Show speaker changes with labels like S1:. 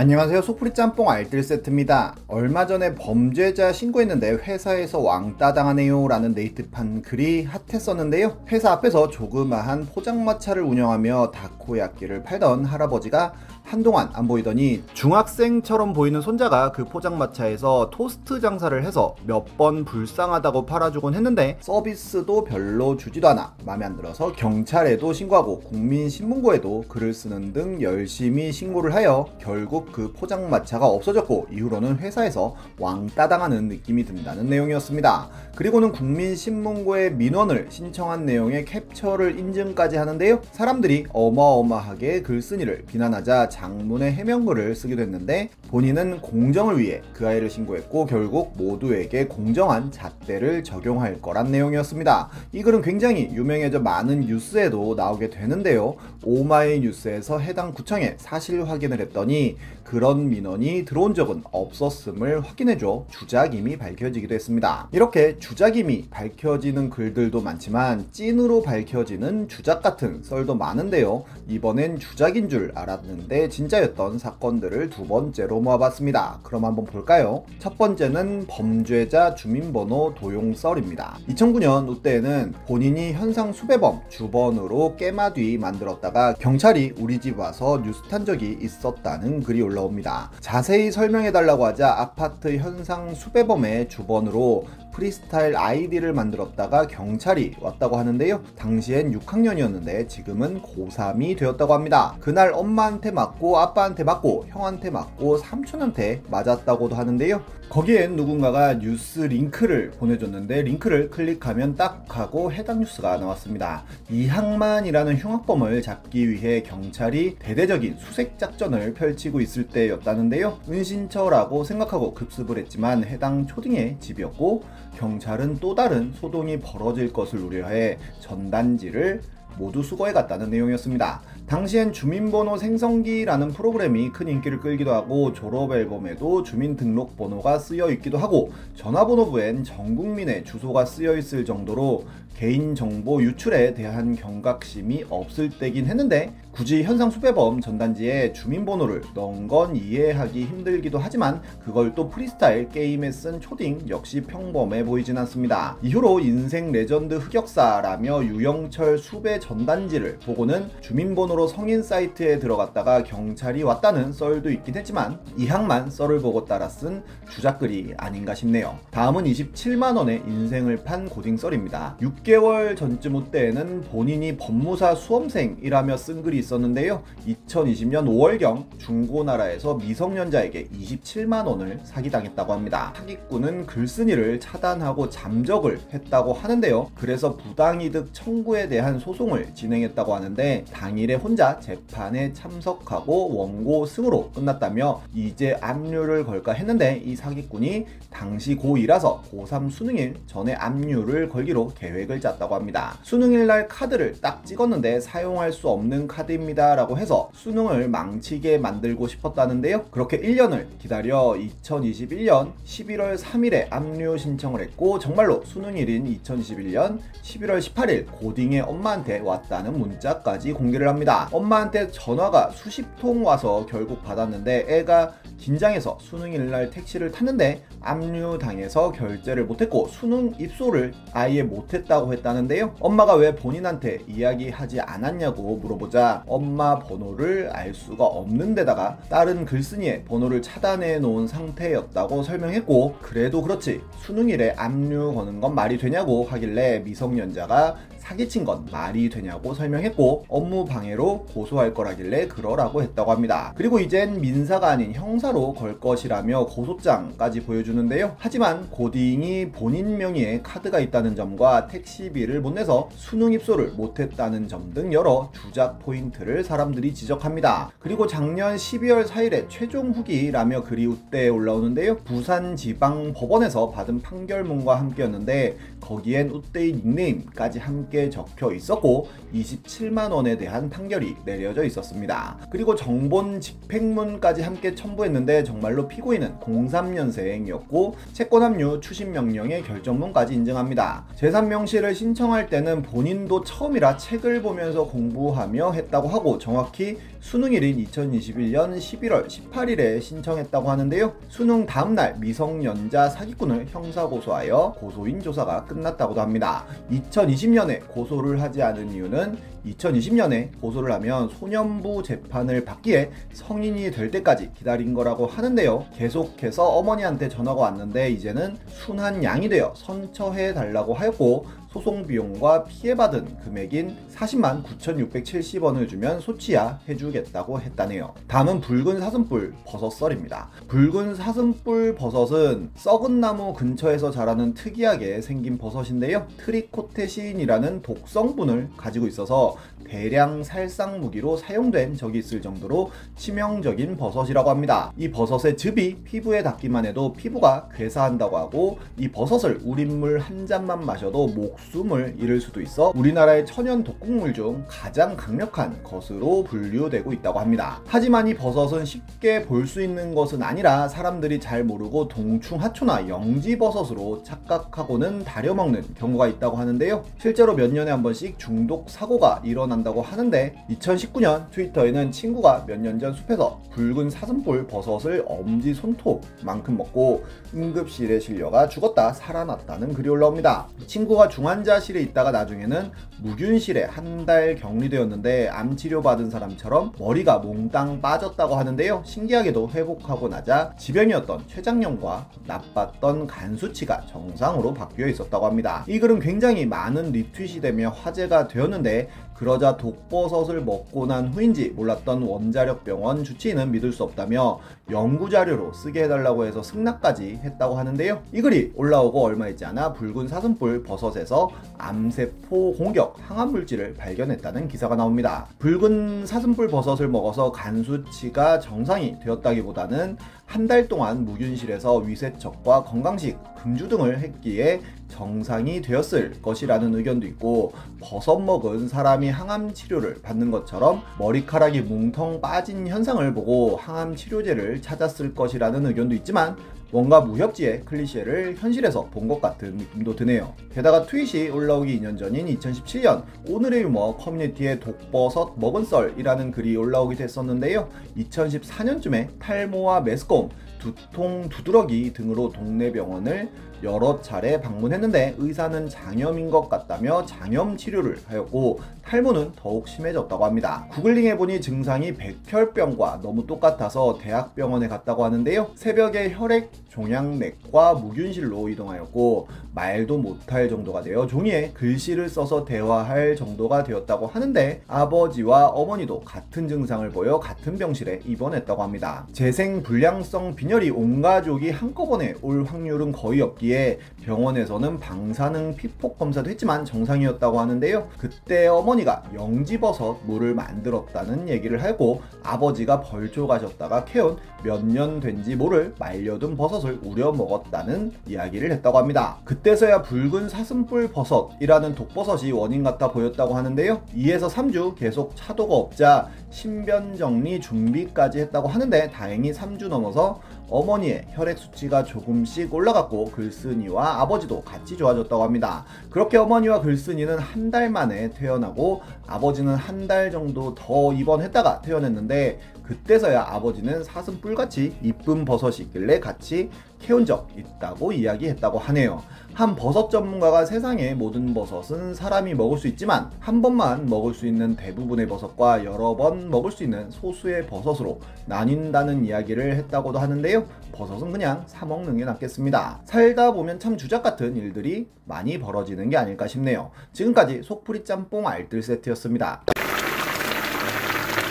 S1: 안녕하세요. 소프리 짬뽕 알뜰 세트입니다. 얼마 전에 범죄자 신고했는데 회사에서 왕따 당하네요 라는 네이트판 글이 핫했었는데요. 회사 앞에서 조그마한 포장마차를 운영하며 다코야끼를 팔던 할아버지가 한동안 안 보이더니 중학생처럼 보이는 손자가 그 포장마차에서 토스트 장사를 해서 몇 번 불쌍하다고 팔아주곤 했는데 서비스도 별로 주지도 않아 마음에 안 들어서 경찰에도 신고하고 국민신문고에도 글을 쓰는 등 열심히 신고를 하여 결국 그 포장마차가 없어졌고 이후로는 회사에서 왕따 당하는 느낌이 든다는 내용이었습니다. 그리고는 국민신문고에 민원을 신청한 내용의 캡처를 인증까지 하는데요. 사람들이 어마어마하게 글쓴이를 비난하자 장문의 해명글을 쓰기도 했는데 본인은 공정을 위해 그 아이를 신고했고 결국 모두에게 공정한 잣대를 적용할 거란 내용이었습니다. 이 글은 굉장히 유명해져 많은 뉴스에도 나오게 되는데요. 오마이 뉴스에서 해당 구청에 사실 확인을 했더니 그런 민원이 들어온 적은 없었음을 확인해줘 주작임이 밝혀지기도 했습니다. 이렇게 주작임이 밝혀지는 글들도 많지만 찐으로 밝혀지는 주작 같은 썰도 많은데요. 이번엔 주작인 줄 알았는데 진짜였던 사건들을 두 번째로 모아봤습니다. 그럼 한번 볼까요? 첫 번째는 범죄자 주민번호 도용 썰입니다. 2009년 웃대에는 본인이 현상 수배범 주번으로 겜 아이디 만들었다가 경찰이 우리 집 와서 뉴스 탄 적이 있었다는 글이 올라옵니다. 자세히 설명해달라고 하자 아파트 현상 수배범의 주번으로 프리스타일 아이디를 만들었다가 경찰이 왔다고 하는데요. 당시엔 6학년이었는데 지금은 고3이 되었다고 합니다. 그날 엄마한테 맞고 아빠한테 맞고 형한테 맞고 삼촌한테 맞았다고도 하는데요. 거기엔 누군가가 뉴스 링크를 보내줬는데 링크를 클릭하면 딱 하고 해당 뉴스가 나왔습니다. 이항만이라는 흉악범을 잡기 위해 경찰이 대대적인 수색 작전을 펼치고 있을 때였다는데요. 은신처라고 생각하고 급습을 했지만 해당 초딩의 집이었고 경찰은 또 다른 소동이 벌어질 것을 우려해 전단지를 모두 수거해 갔다는 내용이었습니다. 당시엔 주민번호 생성기라는 프로그램이 큰 인기를 끌기도 하고 졸업 앨범에도 주민등록번호가 쓰여 있기도 하고 전화번호부엔 전 국민의 주소가 쓰여 있을 정도로 개인정보 유출에 대한 경각심이 없을 때긴 했는데 굳이 현상 수배범 전단지에 주민번호를 넣은 건 이해하기 힘들기도 하지만 그걸 또 프리스타일 게임에 쓴 초딩 역시 평범해 보이진 않습니다. 이후로 인생 레전드 흑역사라며 유영철 수배 전단지를 보고는 주민번호로 성인 사이트에 들어갔다가 경찰이 왔다는 썰도 있긴 했지만 이항만 썰을 보고 따라 쓴 주작글이 아닌가 싶네요. 다음은 27만원에 인생을 판 고딩 썰입니다. 6개월 전쯤 웃대에는 본인이 법무사 수험생이라며 쓴 글이 있었는데요. 2020년 5월경 중고나라에서 미성년자에게 27만 원을 사기당했다고 합니다. 사기꾼은 글쓴이를 차단하고 잠적을 했다고 하는데요. 그래서 부당이득 청구에 대한 소송 을 진행했다고 하는데 당일에 혼자 재판에 참석하고 원고 승으로 끝났다며 이제 압류를 걸까 했는데 이 사기꾼이 당시 고2라서 고3 수능일 전에 압류를 걸기로 계획을 짰다고 합니다. 수능일 날 카드를 딱 찍었는데 사용할 수 없는 카드 카드입니다 라고 해서 수능을 망치게 만들고 싶었다는데요. 그렇게 1년을 기다려 2021년 11월 3일에 압류 신청을 했고 정말로 수능일인 2021년 11월 18일 고딩의 엄마한테 왔다는 문자까지 공개를 합니다. 엄마한테 전화가 수십 통 와서 결국 받았는데 애가 긴장해서 수능일 날 택시를 탔는데 압류당해서 결제를 못했고 수능 입소를 아예 못했다고 했다는데요. 엄마가 왜 본인한테 이야기하지 않았냐고 물어보자 엄마 번호를 알 수가 없는 데다가 다른 글쓴이의 번호를 차단해 놓은 상태였다고 설명했고 그래도 그렇지 수능일에 압류 거는 건 말이 되냐고 하길래 미성년자가 사기친 건 말이 되냐고 설명했고 업무 방해로 고소할 거라길래 그러라고 했다고 합니다. 그리고 이젠 민사가 아닌 형사로 걸 것이라며 고소장까지 보여주는데요. 하지만 고딩이 본인 명의의 카드가 있다는 점과 택시비를 못 내서 수능 입소를 못했다는 점 등 여러 주작 포인트를 사람들이 지적합니다. 그리고 작년 12월 4일에 최종 후기라며 글이 웃대에 올라오는데요. 부산지방법원에서 받은 판결문과 함께였는데 거기엔 웃대의 닉네임까지 함께 함께 적혀 있었고 27만 원에 대한 판결이 내려져 있었습니다. 그리고 정본 집행문까지 함께 첨부했는데 정말로 피고인은 03년생이었고 채권 합류 추심 명령의 결정문까지 인증합니다. 재산 명시를 신청할 때는 본인도 처음이라 책을 보면서 공부하며 했다고 하고 정확히 수능일인 2021년 11월 18일에 신청했다고 하는데요. 수능 다음날 미성년자 사기꾼을 형사고소하여 고소인 조사가 끝났다고도 합니다. 2020년에 고소를 하지 않은 이유는 2020년에 고소를 하면 소년부 재판을 받기에 성인이 될 때까지 기다린 거라고 하는데요. 계속해서 어머니한테 전화가 왔는데 이제는 순한 양이 되어 선처해 달라고 하였고 소송 비용과 피해받은 금액인 40만 9,670원을 주면 소치야 해주겠다고 했다네요. 다음은 붉은 사슴뿔 버섯썰입니다. 붉은 사슴뿔 버섯은 썩은 나무 근처에서 자라는 특이하게 생긴 버섯인데요. 트리코테신이라는 독성분을 가지고 있어서 대량 살상 무기로 사용된 적이 있을 정도로 치명적인 버섯이라고 합니다. 이 버섯의 즙이 피부에 닿기만 해도 피부가 괴사한다고 하고 이 버섯을 우린물 한 잔만 마셔도 목숨을 잃을 수도 있어 우리나라의 천연 독극물 중 가장 강력한 것으로 분류되고 있다고 합니다. 하지만 이 버섯은 쉽게 볼 수 있는 것은 아니라 사람들이 잘 모르고 동충하초나 영지버섯으로 착각하고는 다려먹는 경우가 있다고 하는데요. 실제로 몇 년에 한 번씩 중독 사고가 일어난다고 하는데 2019년 트위터에는 친구가 몇 년 전 숲에서 붉은 사슴뿔 버섯을 엄지 손톱만큼 먹고 응급실에 실려가 죽었다 살아났다는 글이 올라옵니다. 친구가 중환자실에 있다가 나중에는 무균실에 한 달 격리되었는데 암 치료 받은 사람처럼 머리가 몽땅 빠졌다고 하는데요. 신기하게도 회복하고 나자 지병이었던 췌장염과 나빴던 간 수치가 정상으로 바뀌어 있었다고 합니다. 이 글은 굉장히 많은 리트윗이 되며 화제가 되었는데 그러자 독버섯을 먹고 난 후인지 몰랐던 원자력 병원 주치의는 믿을 수 없다며 연구 자료로 쓰게 해달라고 해서 승낙까지 했다고 하는데요. 이 글이 올라오고 얼마 있지 않아 붉은 사슴뿔 버섯에서 암세포 공격 항암 물질을 발견했다는 기사가 나옵니다. 붉은 사슴뿔 버섯을 먹어서 간 수치가 정상이 되었다기보다는 한 달 동안 무균실에서 위세척과 건강식, 금주 등을 했기에 정상이 되었을 것이라는 의견도 있고 버섯 먹은 사람이 항암 치료를 받는 것처럼 머리카락이 뭉텅 빠진 현상을 보고 항암 치료제를 찾았을 것이라는 의견도 있지만 뭔가 무협지의 클리셰를 현실에서 본 것 같은 느낌도 드네요. 게다가 트윗이 올라오기 2년 전인 2017년 오늘의 유머 커뮤니티에 독버섯 먹은 썰이라는 글이 올라오기도 했었는데요. 2014년쯤에 탈모와 메스꺼움, 두통, 두드러기 등으로 동네 병원을 여러 차례 방문했는데 의사는 장염인 것 같다며 장염 치료를 하였고 탈모는 더욱 심해졌다고 합니다. 구글링 해보니 증상이 백혈병과 너무 똑같아서 대학병원에 갔다고 하는데요. 새벽에 혈액 종양내과 무균실로 이동하였고 말도 못할 정도가 되어 종이에 글씨를 써서 대화할 정도가 되었다고 하는데 아버지와 어머니도 같은 증상을 보여 같은 병실에 입원했다고 합니다. 재생 불량성 빈혈이 온 가족이 한꺼번에 올 확률은 거의 없기에 병원에서는 방사능 피폭 검사도 했지만 정상이었다고 하는데요. 그때 어머니가 영지버섯 물을 만들었다는 얘기를 하고 아버지가 벌초 가셨다가 캐온 몇 년 된지 모를 말려둔 버섯을 우려 먹었다는 이야기를 했다고 합니다. 그때서야 붉은 사슴뿔 버섯이라는 독버섯이 원인 같아 보였다고 하는데요. 2에서 3주 계속 차도가 없자 신변 정리 준비까지 했다고 하는데 다행히 3주 넘어서 어머니의 혈액 수치가 조금씩 올라갔고 글쓴이와 아버지도 같이 좋아졌다고 합니다. 그렇게 어머니와 글쓴이는 한 달 만에 퇴원하고 아버지는 한 달 정도 더 입원했다가 퇴원했는데 그때서야 아버지는 사슴뿔같이 이쁜 버섯이 있길래 같이 캐온 적 있다고 이야기했다고 하네요. 한 버섯 전문가가 세상의 모든 버섯은 사람이 먹을 수 있지만 한 번만 먹을 수 있는 대부분의 버섯과 여러 번 먹을 수 있는 소수의 버섯으로 나뉜다는 이야기를 했다고도 하는데요. 버섯은 그냥 사 먹는 게 낫겠습니다. 살다 보면 참 주작 같은 일들이 많이 벌어지는 게 아닐까 싶네요. 지금까지 속풀이 짬뽕 알뜰 세트였습니다.